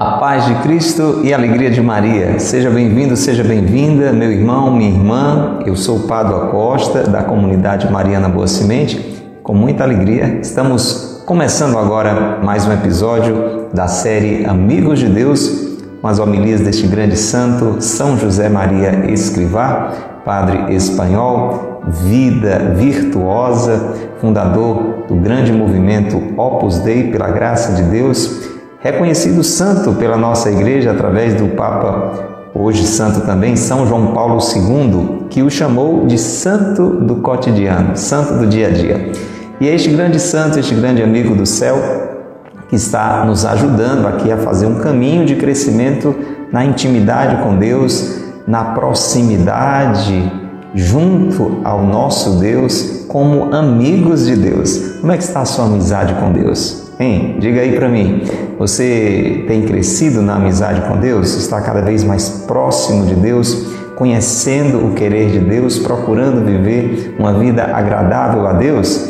A paz de Cristo e a alegria de Maria. Seja bem-vindo, seja bem-vinda, meu irmão, minha irmã. Eu sou o Padre Acosta, da comunidade Mariana Boa Semente. Com muita alegria, estamos começando agora mais um episódio da série Amigos de Deus, com as homilias deste grande santo, São José Maria Escrivá, padre espanhol, vida virtuosa, fundador do grande movimento Opus Dei, pela graça de Deus reconhecido santo pela nossa igreja através do Papa, hoje santo também, São João Paulo II, que o chamou de santo do cotidiano, santo do dia a dia. E este grande santo, este grande amigo do céu, que está nos ajudando aqui a fazer um caminho de crescimento na intimidade com Deus, na proximidade junto ao nosso Deus, como amigos de Deus. Como é que está a sua amizade com Deus? Hein? Diga aí para mim. Você tem crescido na amizade com Deus? Está cada vez mais próximo de Deus? Conhecendo o querer de Deus? Procurando viver uma vida agradável a Deus?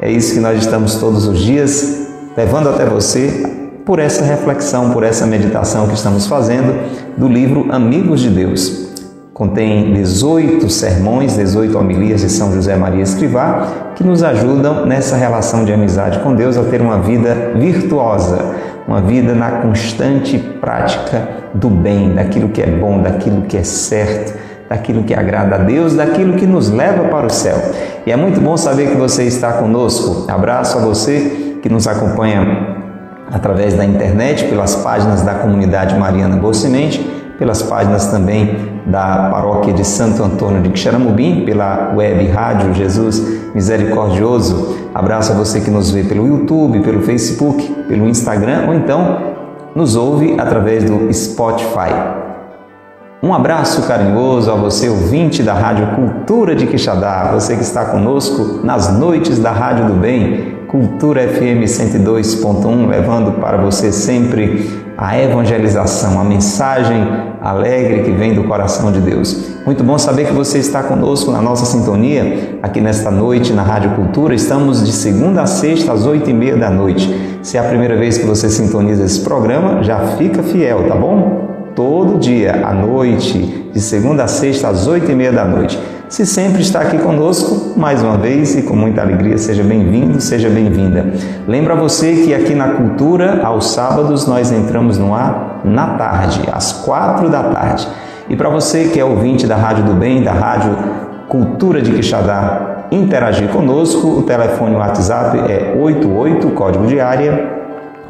É isso que nós estamos todos os dias levando até você por essa reflexão, por essa meditação que estamos fazendo do livro Amigos de Deus. Contém 18 sermões, 18 homilias de São José Maria Escrivá, que nos ajudam nessa relação de amizade com Deus a ter uma vida virtuosa, uma vida na constante prática do bem, daquilo que é bom, daquilo que é certo, daquilo que agrada a Deus, daquilo que nos leva para o céu. E é muito bom saber que você está conosco. Abraço a você que nos acompanha através da internet, pelas páginas da comunidade Mariana Boa Semente pelas páginas também da paróquia de Santo Antônio de Quixaramubim, pela web Rádio Jesus Misericordioso. Abraço a você que nos vê pelo YouTube, pelo Facebook, pelo Instagram ou então nos ouve através do Spotify. Um abraço carinhoso a você, ouvinte da Rádio Cultura de Quixadá, você que está conosco nas noites da Rádio do Bem, Cultura FM 102.1, levando para você sempre a evangelização, a mensagem alegre que vem do coração de Deus. Muito bom saber que você está conosco na nossa sintonia aqui nesta noite na Rádio Cultura. Estamos de segunda a sexta às oito e meia da noite. Se é a primeira vez que você sintoniza esse programa, já fica fiel, tá bom? Todo dia à noite, de segunda a sexta às oito e meia da noite. Se sempre está aqui conosco, mais uma vez e com muita alegria, seja bem-vindo, seja bem-vinda. Lembra você que aqui na Cultura, aos sábados, nós entramos no ar na tarde, às quatro da tarde. E para você que é ouvinte da Rádio do Bem, da Rádio Cultura de Quixadá, interagir conosco, o telefone WhatsApp é 88, código de área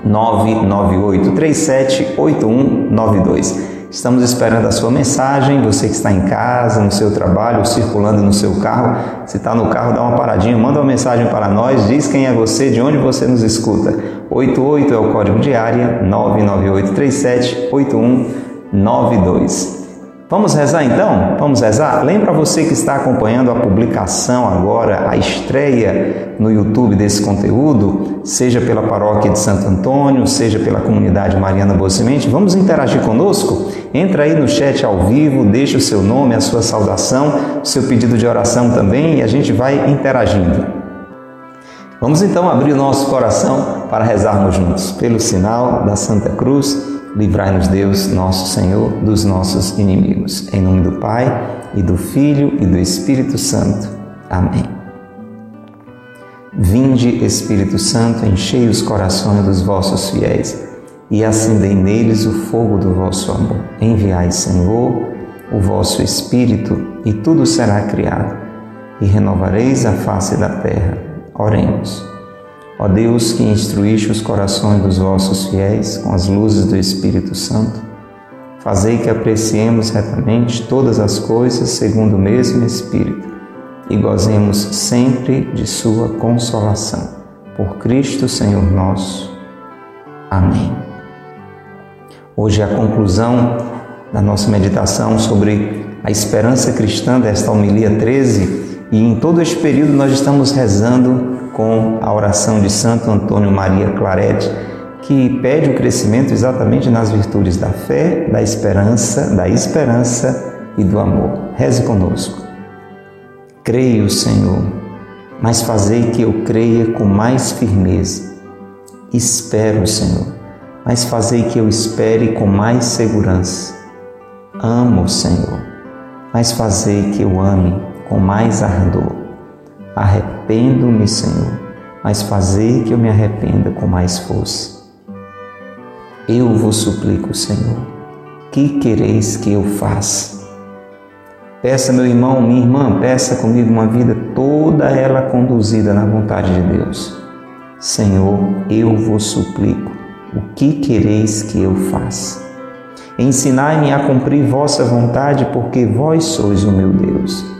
998378192. Estamos esperando a sua mensagem. Você que está em casa, no seu trabalho, circulando no seu carro, se está no carro, dá uma paradinha, manda uma mensagem para nós, diz quem é você, de onde você nos escuta. 88 é o código de área 998378192. Vamos rezar então? Vamos rezar? Lembra você que está acompanhando a publicação agora, a estreia no YouTube desse conteúdo, seja pela paróquia de Santo Antônio, seja pela comunidade Mariana Boa Semente, vamos interagir conosco? Entra aí no chat ao vivo, deixa o seu nome, a sua saudação, o seu pedido de oração também e a gente vai interagindo. Vamos então abrir o nosso coração para rezarmos juntos, pelo sinal da Santa Cruz Livrai-nos, Deus, nosso Senhor, dos nossos inimigos. Em nome do Pai, e do Filho, e do Espírito Santo. Amém. Vinde, Espírito Santo, enchei os corações dos vossos fiéis e acendei neles o fogo do vosso amor. Enviai, Senhor, o vosso Espírito, e tudo será criado, e renovareis a face da terra. Oremos. Ó Deus, que instruíste os corações dos vossos fiéis com as luzes do Espírito Santo, fazei que apreciemos retamente todas as coisas segundo o mesmo Espírito e gozemos sempre de Sua consolação. Por Cristo, Senhor nosso. Amém. Hoje é a conclusão da nossa meditação sobre a esperança cristã desta homilia 13 e em todo este período nós estamos rezando com a oração de Santo Antônio Maria Claret, que pede o crescimento exatamente nas virtudes da fé, da esperança, da esperança e do amor. Reze conosco. Creio, Senhor, mas fazei que eu creia com mais firmeza. Espero, Senhor, mas fazei que eu espere com mais segurança. Amo, Senhor, mas fazei que eu ame com mais ardor. Arrependo-me, Senhor, mas fazei que eu me arrependa com mais força. Eu vos suplico, Senhor, que quereis que eu faça? Peça, meu irmão, minha irmã, peça comigo uma vida toda ela conduzida na vontade de Deus. Senhor, eu vos suplico, o que quereis que eu faça? Ensinai-me a cumprir vossa vontade, porque vós sois o meu Deus.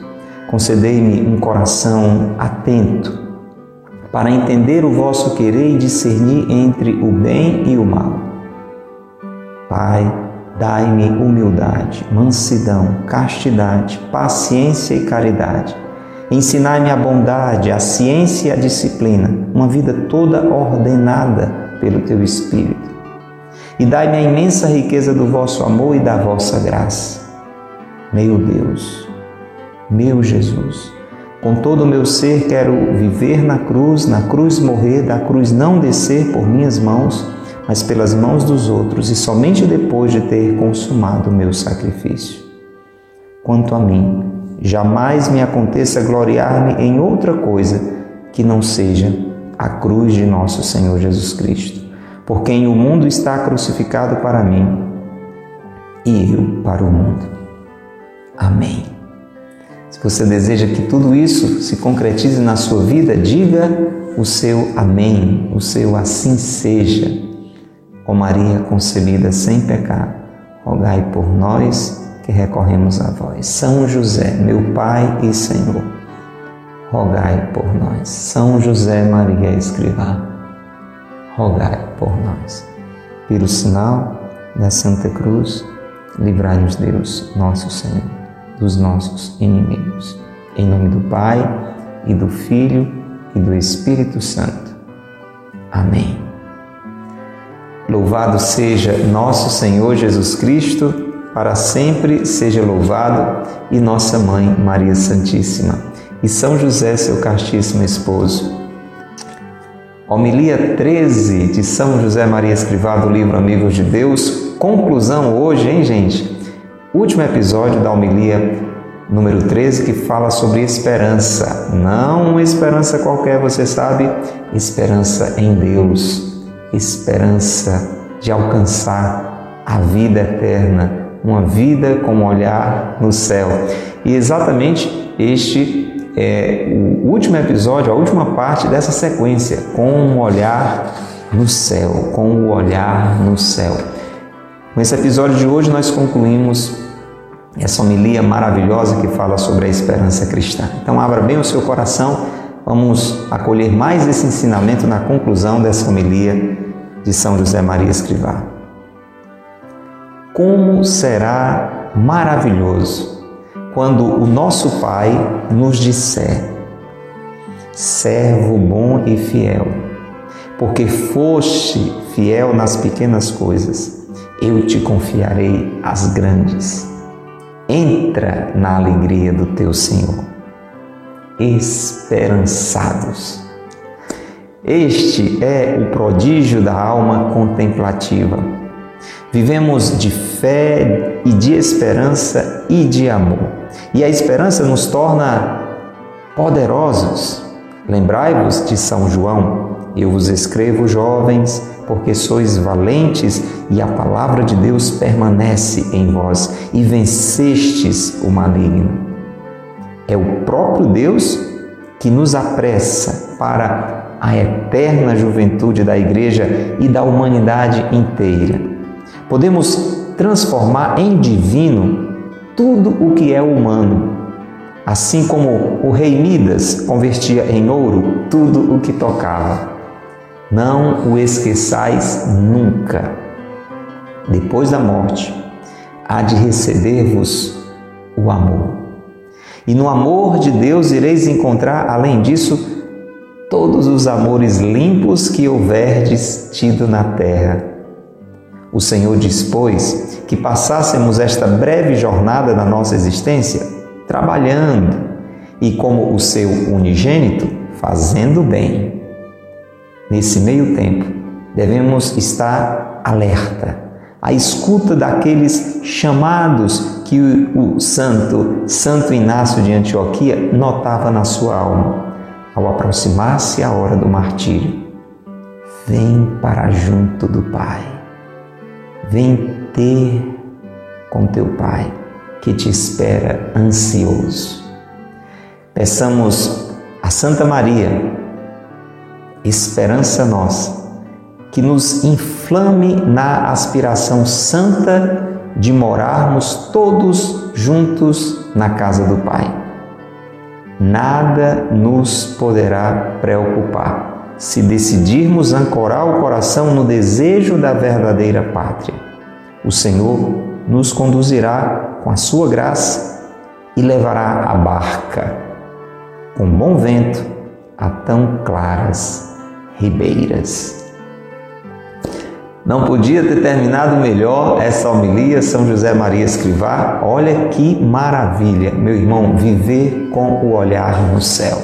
Concedei-me um coração atento para entender o vosso querer e discernir entre o bem e o mal. Pai, dai-me humildade, mansidão, castidade, paciência e caridade. Ensinai-me a bondade, a ciência e a disciplina, uma vida toda ordenada pelo teu Espírito. E dai-me a imensa riqueza do vosso amor e da vossa graça. Meu Deus, meu Jesus, com todo o meu ser quero viver na cruz, na cruz morrer, da cruz não descer por minhas mãos, mas pelas mãos dos outros e somente depois de ter consumado o meu sacrifício. Quanto a mim, jamais me aconteça gloriar-me em outra coisa que não seja a cruz de nosso Senhor Jesus Cristo, por quem o mundo está crucificado para mim e eu para o mundo. Amém. Você deseja que tudo isso se concretize na sua vida, diga o seu amém, o seu assim seja. Ó Maria concebida sem pecado, rogai por nós que recorremos a vós. São José, meu Pai e Senhor, rogai por nós. São José Maria Escrivá, rogai por nós. Pelo sinal da Santa Cruz, livrai-nos Deus, nosso Senhor dos nossos inimigos. Em nome do Pai, e do Filho, e do Espírito Santo. Amém. Louvado seja nosso Senhor Jesus Cristo, para sempre seja louvado, e nossa Mãe Maria Santíssima, e São José, seu castíssimo esposo. Homilia 13 de São José Maria Escrivá do livro Amigos de Deus. Conclusão hoje, hein, gente? Último episódio da homilia número 13 que fala sobre esperança. Não uma esperança qualquer, você sabe, esperança em Deus, esperança de alcançar a vida eterna, uma vida com um olhar no céu. E exatamente este é o último episódio, a última parte dessa sequência, com um olhar no céu, com o um olhar no céu. Com esse episódio de hoje, nós concluímos essa homilia maravilhosa que fala sobre a esperança cristã. Então, abra bem o seu coração, vamos acolher mais esse ensinamento na conclusão dessa homilia de São José Maria Escrivá. Como será maravilhoso quando o nosso Pai nos disser: servo bom e fiel, porque foste fiel nas pequenas coisas eu te confiarei as grandes. Entra na alegria do teu Senhor. Esperançados. Este é o prodígio da alma contemplativa. Vivemos de fé e de esperança e de amor. E a esperança nos torna poderosos. Lembrai-vos de São João. Eu vos escrevo, jovens, porque sois valentes e a palavra de Deus permanece em vós e vencestes o maligno. É o próprio Deus que nos apressa para a eterna juventude da igreja e da humanidade inteira. Podemos transformar em divino tudo o que é humano, assim como o rei Midas convertia em ouro tudo o que tocava. Não o esqueçais nunca. Depois da morte, há de receber-vos o amor. E no amor de Deus ireis encontrar, além disso, todos os amores limpos que houverdes tido na terra. O Senhor dispôs que passássemos esta breve jornada da nossa existência trabalhando e, como o seu unigênito, fazendo bem. Nesse meio tempo, devemos estar alerta, à escuta daqueles chamados que o santo Santo Inácio de Antioquia notava na sua alma ao aproximar-se a hora do martírio. Vem para junto do Pai. Vem ter com teu Pai que te espera ansioso. Peçamos a Santa Maria, esperança nossa, que nos inflame na aspiração santa de morarmos todos juntos na casa do Pai. Nada nos poderá preocupar se decidirmos ancorar o coração no desejo da verdadeira pátria. O Senhor nos conduzirá com a sua graça e levará a barca com bom vento a tão claras ribeiras. Não podia ter terminado melhor essa homilia, São José Maria Escrivá. Olha que maravilha, meu irmão, viver com o olhar no céu.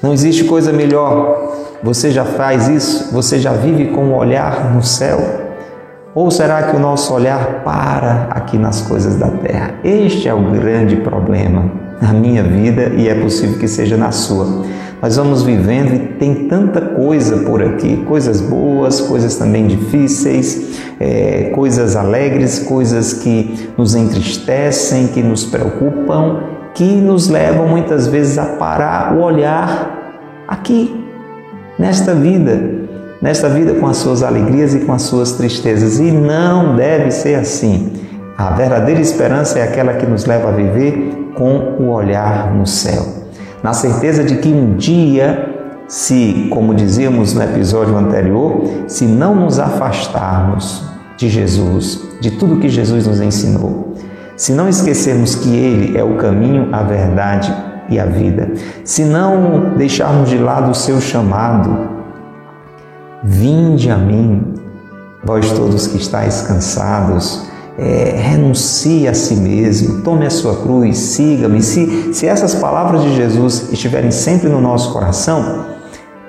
Não existe coisa melhor. Você já faz isso? Você já vive com o olhar no céu? Ou será que o nosso olhar para aqui nas coisas da terra? Este é o grande problema na minha vida e é possível que seja na sua. Nós vamos vivendo e tem tanta coisa por aqui, coisas boas, coisas também difíceis, é, coisas alegres, coisas que nos entristecem, que nos preocupam, que nos levam muitas vezes a parar o olhar aqui, nesta vida, nesta vida com as suas alegrias e com as suas tristezas. E não deve ser assim. A verdadeira esperança é aquela que nos leva a viver com o olhar no céu, na certeza de que um dia, se, como dizíamos no episódio anterior, se não nos afastarmos de Jesus, de tudo que Jesus nos ensinou, se não esquecermos que Ele é o caminho, a verdade e a vida, se não deixarmos de lado o seu chamado, vinde a mim, vós todos que estáis cansados, é, renuncie a si mesmo, tome a sua cruz, siga-me. Se, se essas palavras de Jesus estiverem sempre no nosso coração,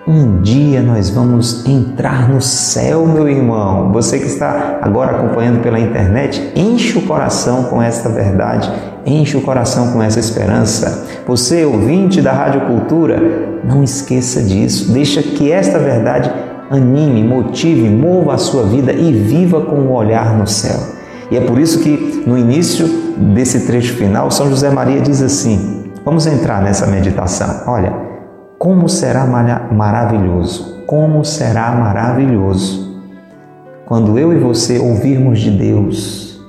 um dia nós vamos entrar no céu, meu irmão. Você que está agora acompanhando pela internet, enche o coração com esta verdade, enche o coração com essa esperança. Você, ouvinte da Rádio Cultura, não esqueça disso. Deixa que esta verdade anime, motive, mova a sua vida e viva com o olhar no céu. E é por isso que no início desse trecho final, São José Maria diz assim: vamos entrar nessa meditação. Olha, como será maravilhoso, como será maravilhoso quando eu e você ouvirmos de Deus,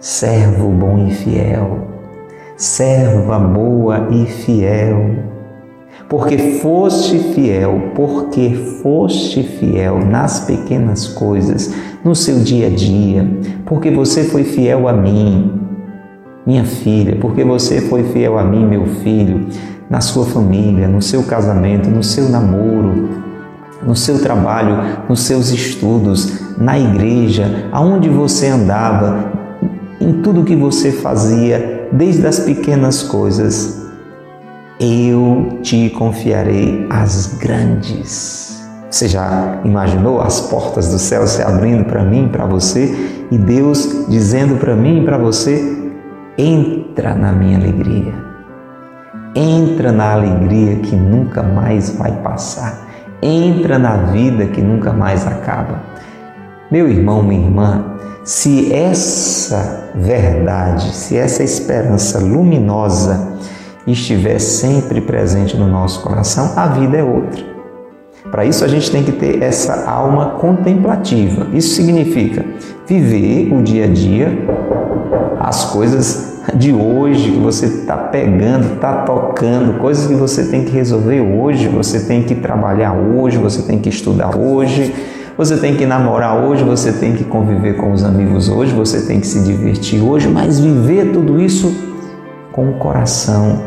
servo bom e fiel, serva boa e fiel porque foste fiel, porque foste fiel nas pequenas coisas, no seu dia a dia, porque você foi fiel a mim, minha filha, porque você foi fiel a mim, meu filho, na sua família, no seu casamento, no seu namoro, no seu trabalho, nos seus estudos, na igreja, aonde você andava, em tudo que você fazia, desde as pequenas coisas eu te confiarei as grandes. Você já imaginou as portas do céu se abrindo para mim, para você, e Deus dizendo para mim e para você: entra na minha alegria, entra na alegria que nunca mais vai passar, entra na vida que nunca mais acaba. Meu irmão, minha irmã, se essa verdade, se essa esperança luminosa, estiver sempre presente no nosso coração, a vida é outra. Para isso a gente tem que ter essa alma contemplativa. Isso significa viver o dia a dia, as coisas de hoje que você está pegando, está tocando, coisas que você tem que resolver hoje, você tem que trabalhar hoje, você tem que estudar hoje, você tem que namorar hoje, você tem que conviver com os amigos hoje, você tem que se divertir hoje, mas viver tudo isso com o coração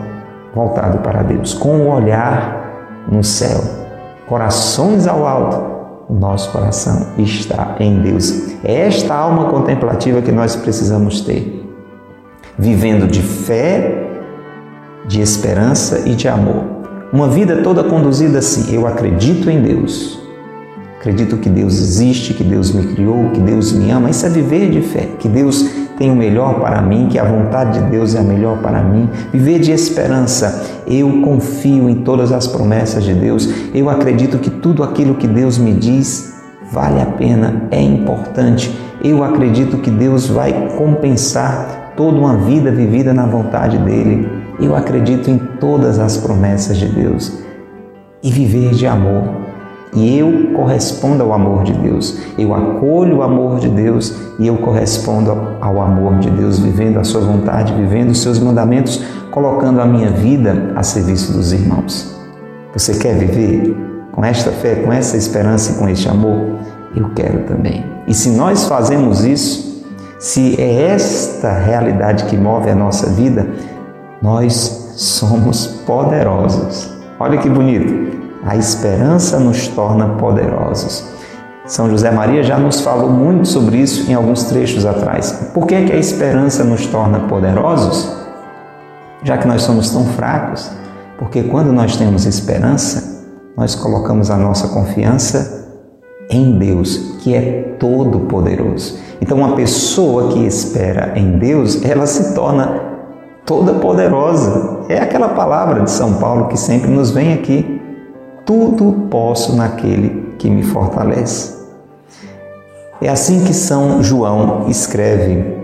voltado para Deus, com o olhar no céu, corações ao alto, o nosso coração está em Deus. É esta alma contemplativa que nós precisamos ter, vivendo de fé, de esperança e de amor. Uma vida toda conduzida assim: eu acredito em Deus, acredito que Deus existe, que Deus me criou, que Deus me ama. Isso é viver de fé, que Deus tem o melhor para mim, que a vontade de Deus é a melhor para mim. Viver de esperança. Eu confio em todas as promessas de Deus. Eu acredito que tudo aquilo que Deus me diz vale a pena, é importante. Eu acredito que Deus vai compensar toda uma vida vivida na vontade dele. Eu acredito em todas as promessas de Deus. E viver de amor e eu correspondo ao amor de Deus. Eu acolho o amor de Deus e eu correspondo ao amor de Deus, vivendo a sua vontade, vivendo os seus mandamentos, colocando a minha vida a serviço dos irmãos. Você quer viver com esta fé, com essa esperança e com este amor? Eu quero também. E se nós fazemos isso, se é esta realidade que move a nossa vida, nós somos poderosos. Olha que bonito. A esperança nos torna poderosos. São José Maria já nos falou muito sobre isso em alguns trechos atrás. Por que, é que a esperança nos torna poderosos? Já que nós somos tão fracos? Porque quando nós temos esperança, nós colocamos a nossa confiança em Deus, que é todo poderoso. Então, uma pessoa que espera em Deus, ela se torna toda poderosa. É aquela palavra de São Paulo que sempre nos vem aqui tudo posso naquele que me fortalece. É assim que São João escreve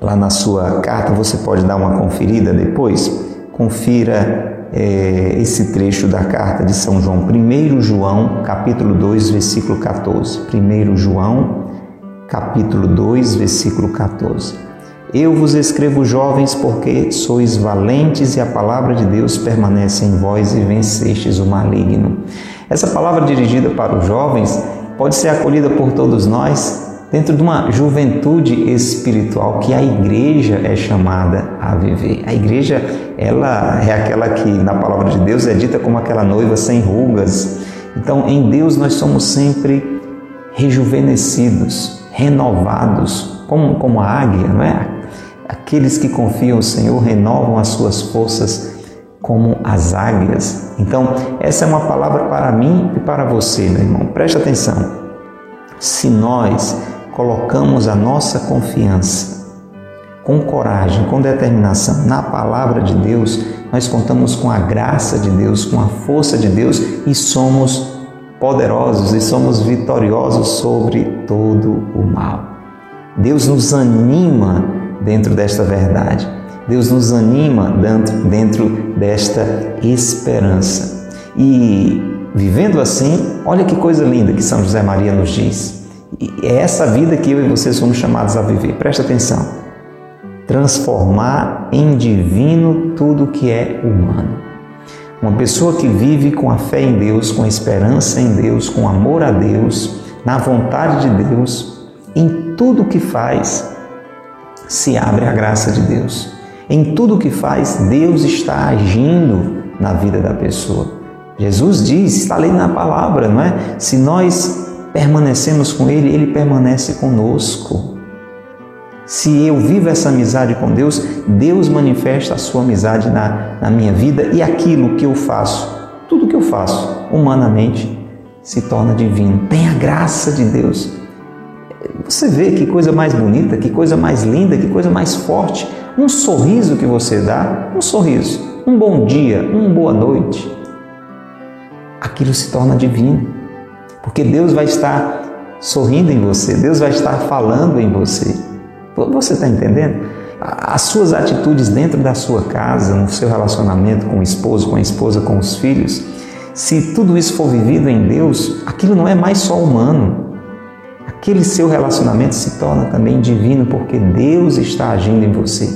lá na sua carta, você pode dar uma conferida depois, confira é, esse trecho da carta de São João, 1 João, capítulo 2, versículo 14. 1 João, capítulo 2, versículo 14. Eu vos escrevo, jovens, porque sois valentes e a palavra de Deus permanece em vós e vencestes o maligno. Essa palavra dirigida para os jovens pode ser acolhida por todos nós dentro de uma juventude espiritual que a igreja é chamada a viver. A igreja, ela é aquela que na palavra de Deus é dita como aquela noiva sem rugas. Então, em Deus nós somos sempre rejuvenescidos, renovados, como, como a águia, não é? Aqueles que confiam no Senhor renovam as suas forças como as águias. Então, essa é uma palavra para mim e para você, meu irmão. Preste atenção. Se nós colocamos a nossa confiança com coragem, com determinação na palavra de Deus, nós contamos com a graça de Deus, com a força de Deus e somos poderosos e somos vitoriosos sobre todo o mal. Deus nos anima dentro desta verdade. Deus nos anima dentro, desta esperança. E vivendo assim, olha que coisa linda que São José Maria nos diz. E é essa vida que eu e você somos chamados a viver. Presta atenção. Transformar em divino tudo que é humano. Uma pessoa que vive com a fé em Deus, com a esperança em Deus, com amor a Deus, na vontade de Deus, em tudo que faz, se abre à graça de Deus. Em tudo que faz, Deus está agindo na vida da pessoa. Jesus diz, está ali na palavra, não é? Se nós permanecemos com Ele, Ele permanece conosco. Se eu vivo essa amizade com Deus, Deus manifesta a sua amizade na, na minha vida e aquilo que eu faço, tudo que eu faço, humanamente, se torna divino. Tem a graça de Deus você vê que coisa mais bonita, que coisa mais linda, que coisa mais forte. Um sorriso que você dá, um sorriso, um bom dia, uma boa noite. Aquilo se torna divino. Porque Deus vai estar sorrindo em você, Deus vai estar falando em você. Você está entendendo? As suas atitudes dentro da sua casa, no seu relacionamento com o esposo, com a esposa, com os filhos, se tudo isso for vivido em Deus, aquilo não é mais só humano, aquele seu relacionamento se torna também divino porque Deus está agindo em você.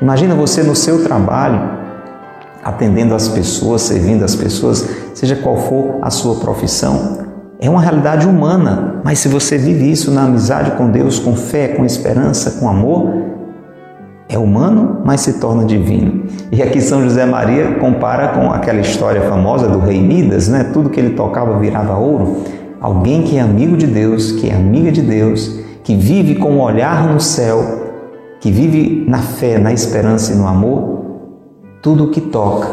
Imagina você no seu trabalho, atendendo as pessoas, servindo as pessoas, seja qual for a sua profissão. É uma realidade humana, mas se você vive isso na amizade com Deus, com fé, com esperança, com amor, é humano, mas se torna divino. E aqui São José Maria compara com aquela história famosa do rei Midas, né? Tudo que ele tocava virava ouro. Alguém que é amigo de Deus, que é amiga de Deus, que vive com o um olhar no céu, que vive na fé, na esperança e no amor, tudo o que toca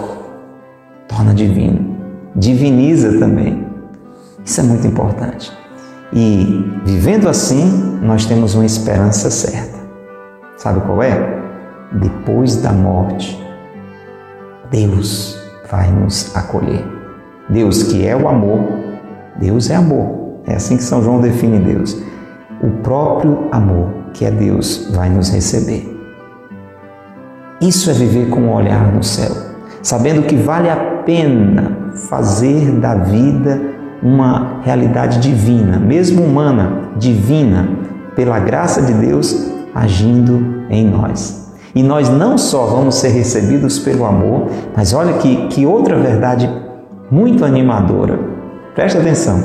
torna divino, diviniza também. Isso é muito importante. E vivendo assim, nós temos uma esperança certa. Sabe qual é? Depois da morte, Deus vai nos acolher. Deus que é o amor, Deus é amor. É assim que São João define Deus. O próprio amor, que é Deus, vai nos receber. Isso é viver com o um olhar no céu, sabendo que vale a pena fazer da vida uma realidade divina, mesmo humana, divina, pela graça de Deus agindo em nós. E nós não só vamos ser recebidos pelo amor, mas olha que, que outra verdade muito animadora. Preste atenção.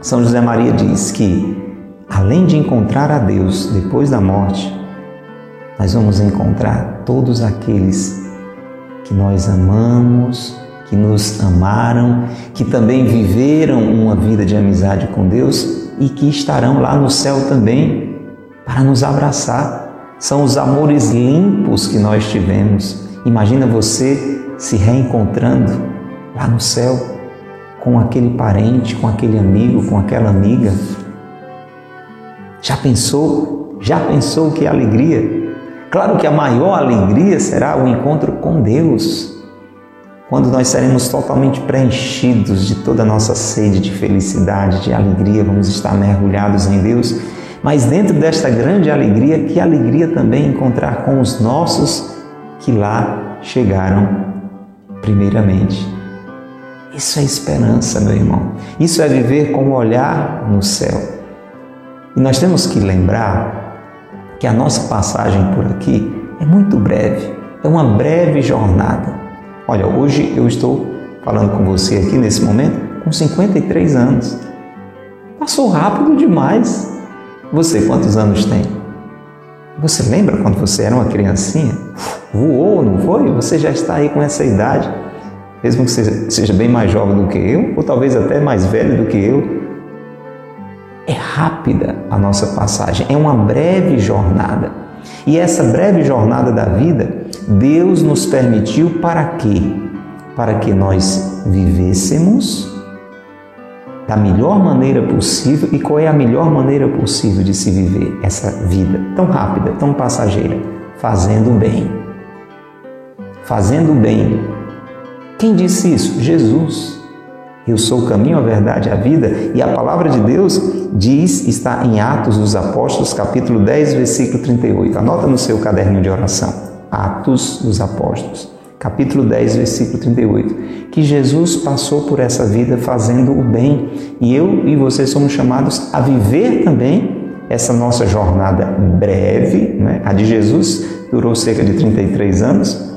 São José Maria diz que, além de encontrar a Deus depois da morte, nós vamos encontrar todos aqueles que nós amamos, que nos amaram, que também viveram uma vida de amizade com Deus e que estarão lá no céu também para nos abraçar são os amores limpos que nós tivemos. Imagina você se reencontrando lá no céu com aquele parente, com aquele amigo, com aquela amiga. Já pensou? Já pensou que alegria? Claro que a maior alegria será o encontro com Deus, quando nós seremos totalmente preenchidos de toda a nossa sede de felicidade, de alegria, vamos estar mergulhados em Deus mas dentro desta grande alegria, que alegria também encontrar com os nossos que lá chegaram primeiramente. Isso é esperança, meu irmão. Isso é viver com o olhar no céu. E nós temos que lembrar que a nossa passagem por aqui é muito breve, é uma breve jornada. Olha, hoje eu estou falando com você aqui nesse momento com 53 anos. Passou rápido demais. Você quantos anos tem? Você lembra quando você era uma criancinha? Voou, não foi? Você já está aí com essa idade, mesmo que seja bem mais jovem do que eu, ou talvez até mais velho do que eu. É rápida a nossa passagem, é uma breve jornada. E essa breve jornada da vida, Deus nos permitiu para quê? Para que nós vivêssemos da melhor maneira possível. E qual é a melhor maneira possível de se viver essa vida tão rápida, tão passageira? Fazendo bem. Fazendo bem. Quem disse isso? Jesus. Eu sou o caminho, a verdade a vida. E a palavra de Deus diz, está em Atos dos Apóstolos, capítulo 10, versículo 38. Anota no seu caderninho de oração. Atos dos Apóstolos capítulo 10, versículo 38, que Jesus passou por essa vida fazendo o bem e eu e você somos chamados a viver também essa nossa jornada breve, né? a de Jesus durou cerca de 33 anos.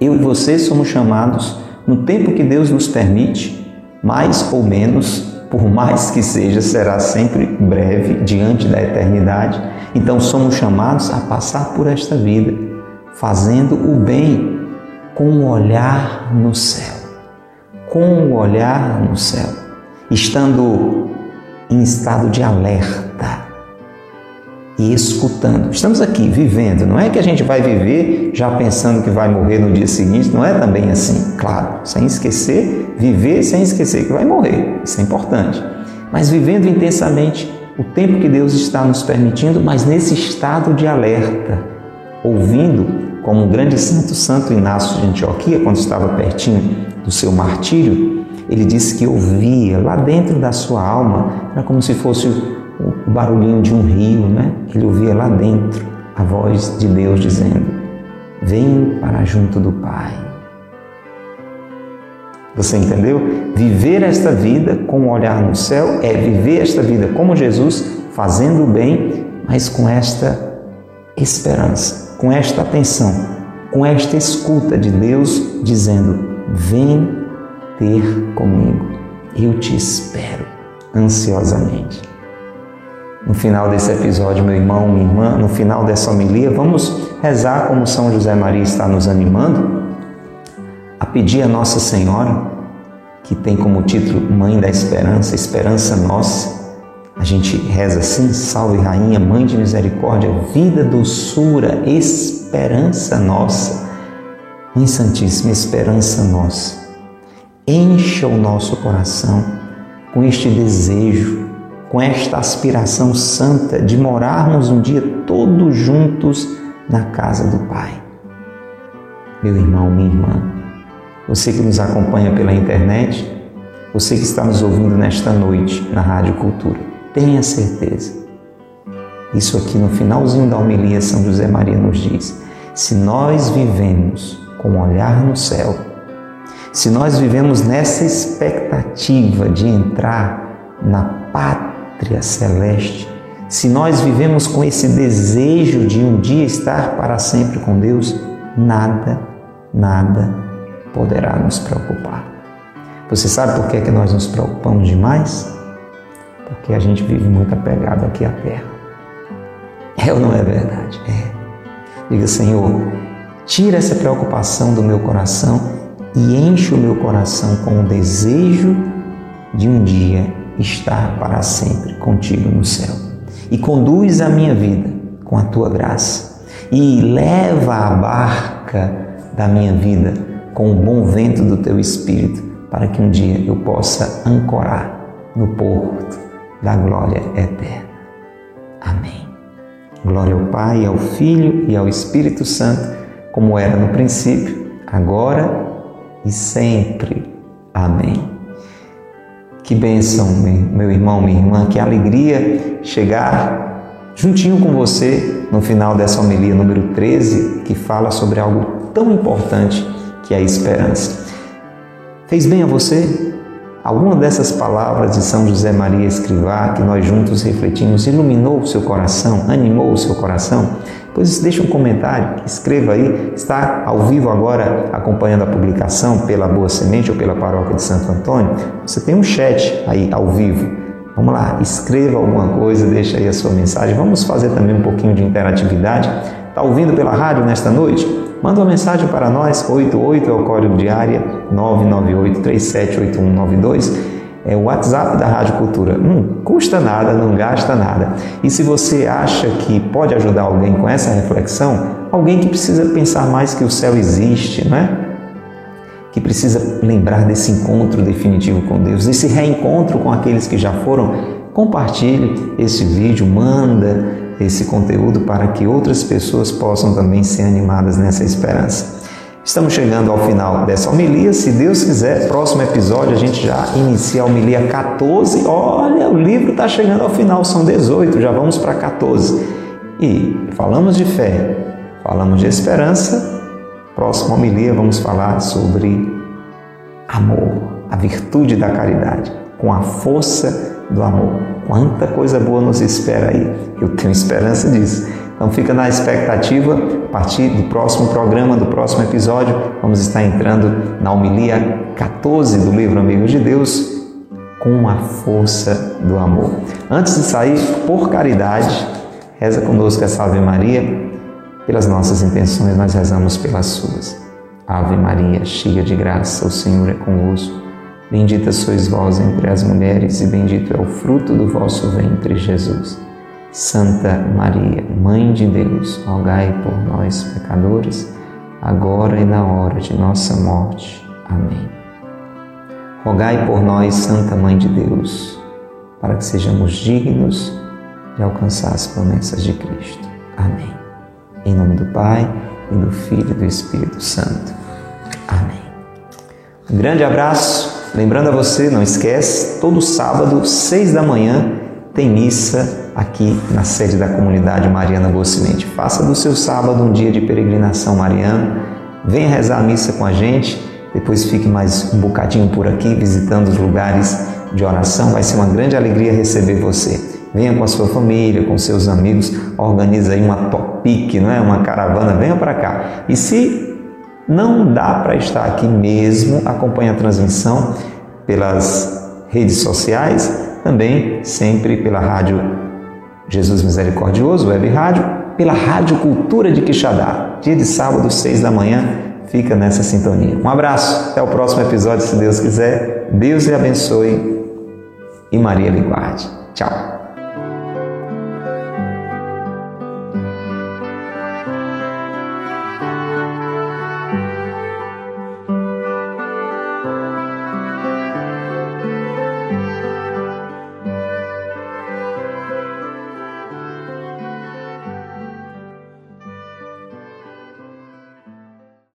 Eu e você somos chamados, no tempo que Deus nos permite, mais ou menos, por mais que seja, será sempre breve diante da eternidade. Então somos chamados a passar por esta vida, fazendo o bem com o olhar no céu, com o olhar no céu, estando em estado de alerta e escutando. Estamos aqui vivendo, não é que a gente vai viver já pensando que vai morrer no dia seguinte, não é também assim, claro, sem esquecer, viver sem esquecer que vai morrer, isso é importante, mas vivendo intensamente o tempo que Deus está nos permitindo, mas nesse estado de alerta, ouvindo como o grande santo Santo Inácio de Antioquia, quando estava pertinho do seu martírio, ele disse que ouvia lá dentro da sua alma, era como se fosse o barulhinho de um rio, né? Ele ouvia lá dentro a voz de Deus dizendo: Vem para junto do Pai. Você entendeu? Viver esta vida com um olhar no céu é viver esta vida como Jesus, fazendo o bem, mas com esta esperança com esta atenção, com esta escuta de Deus dizendo: Vem ter comigo, eu te espero ansiosamente. No final desse episódio, meu irmão, minha irmã, no final dessa homilia, vamos rezar como São José Maria está nos animando a pedir a Nossa Senhora que tem como título Mãe da Esperança, Esperança Nossa. A gente reza assim: Salve Rainha, Mãe de Misericórdia, vida, doçura, esperança nossa. Mãe Santíssima, esperança nossa. Encha o nosso coração com este desejo, com esta aspiração santa de morarmos um dia todos juntos na casa do Pai. Meu irmão, minha irmã, você que nos acompanha pela internet, você que está nos ouvindo nesta noite na Rádio Cultura, tenha certeza. Isso aqui no finalzinho da homilia São José Maria nos diz: se nós vivemos com um olhar no céu, se nós vivemos nessa expectativa de entrar na pátria celeste, se nós vivemos com esse desejo de um dia estar para sempre com Deus, nada, nada poderá nos preocupar. Você sabe por que, é que nós nos preocupamos demais? Porque a gente vive muito apegado aqui à terra. É ou não é verdade? É. Diga, Senhor, tira essa preocupação do meu coração e enche o meu coração com o desejo de um dia estar para sempre contigo no céu. E conduz a minha vida com a tua graça e leva a barca da minha vida com o bom vento do teu espírito, para que um dia eu possa ancorar no porto da glória eterna. Amém. Glória ao Pai, ao Filho e ao Espírito Santo, como era no princípio, agora e sempre. Amém. Que bênção, meu irmão, minha irmã, que alegria chegar juntinho com você no final dessa homilia número 13, que fala sobre algo tão importante que é a esperança. Fez bem a você? Alguma dessas palavras de São José Maria Escrivá que nós juntos refletimos iluminou o seu coração, animou o seu coração? Pois deixe um comentário, escreva aí. Está ao vivo agora acompanhando a publicação pela Boa Semente ou pela Paróquia de Santo Antônio? Você tem um chat aí ao vivo. Vamos lá, escreva alguma coisa, deixa aí a sua mensagem. Vamos fazer também um pouquinho de interatividade. Está ouvindo pela rádio nesta noite? Manda uma mensagem para nós, 88 é o código de área 998-378192. É o WhatsApp da Rádio Cultura. Não custa nada, não gasta nada. E se você acha que pode ajudar alguém com essa reflexão, alguém que precisa pensar mais que o céu existe, não é? Que precisa lembrar desse encontro definitivo com Deus, desse reencontro com aqueles que já foram, compartilhe esse vídeo, manda esse conteúdo para que outras pessoas possam também ser animadas nessa esperança. Estamos chegando ao final dessa homilia. Se Deus quiser, próximo episódio a gente já inicia a homilia 14. Olha, o livro está chegando ao final, são 18, já vamos para 14. E falamos de fé, falamos de esperança. Próxima homilia vamos falar sobre amor, a virtude da caridade, com a força do amor. Quanta coisa boa nos espera aí. Eu tenho esperança disso. Então fica na expectativa, a partir do próximo programa, do próximo episódio, vamos estar entrando na homilia 14 do livro Amigos de Deus, com a força do amor. Antes de sair, por caridade, reza conosco essa Ave Maria. Pelas nossas intenções, nós rezamos pelas suas. Ave Maria, cheia de graça, o Senhor é convosco. Bendita sois vós entre as mulheres, e bendito é o fruto do vosso ventre, Jesus. Santa Maria, Mãe de Deus, rogai por nós, pecadores, agora e na hora de nossa morte. Amém. Rogai por nós, Santa Mãe de Deus, para que sejamos dignos de alcançar as promessas de Cristo. Amém. Em nome do Pai, e do Filho e do Espírito Santo. Amém. Um grande abraço Lembrando a você, não esquece, todo sábado, seis da manhã, tem missa aqui na sede da comunidade Mariana Boa Semente. Faça do seu sábado um dia de peregrinação mariana. Venha rezar a missa com a gente. Depois fique mais um bocadinho por aqui visitando os lugares de oração. Vai ser uma grande alegria receber você. Venha com a sua família, com seus amigos, organiza aí uma topic, não é? Uma caravana, venha para cá. E se não dá para estar aqui mesmo, acompanhe a transmissão pelas redes sociais, também sempre pela rádio Jesus Misericordioso, Web Rádio, pela Rádio Cultura de Quixadá. Dia de sábado, seis da manhã, fica nessa sintonia. Um abraço, até o próximo episódio, se Deus quiser. Deus lhe abençoe e Maria lhe guarde. Tchau.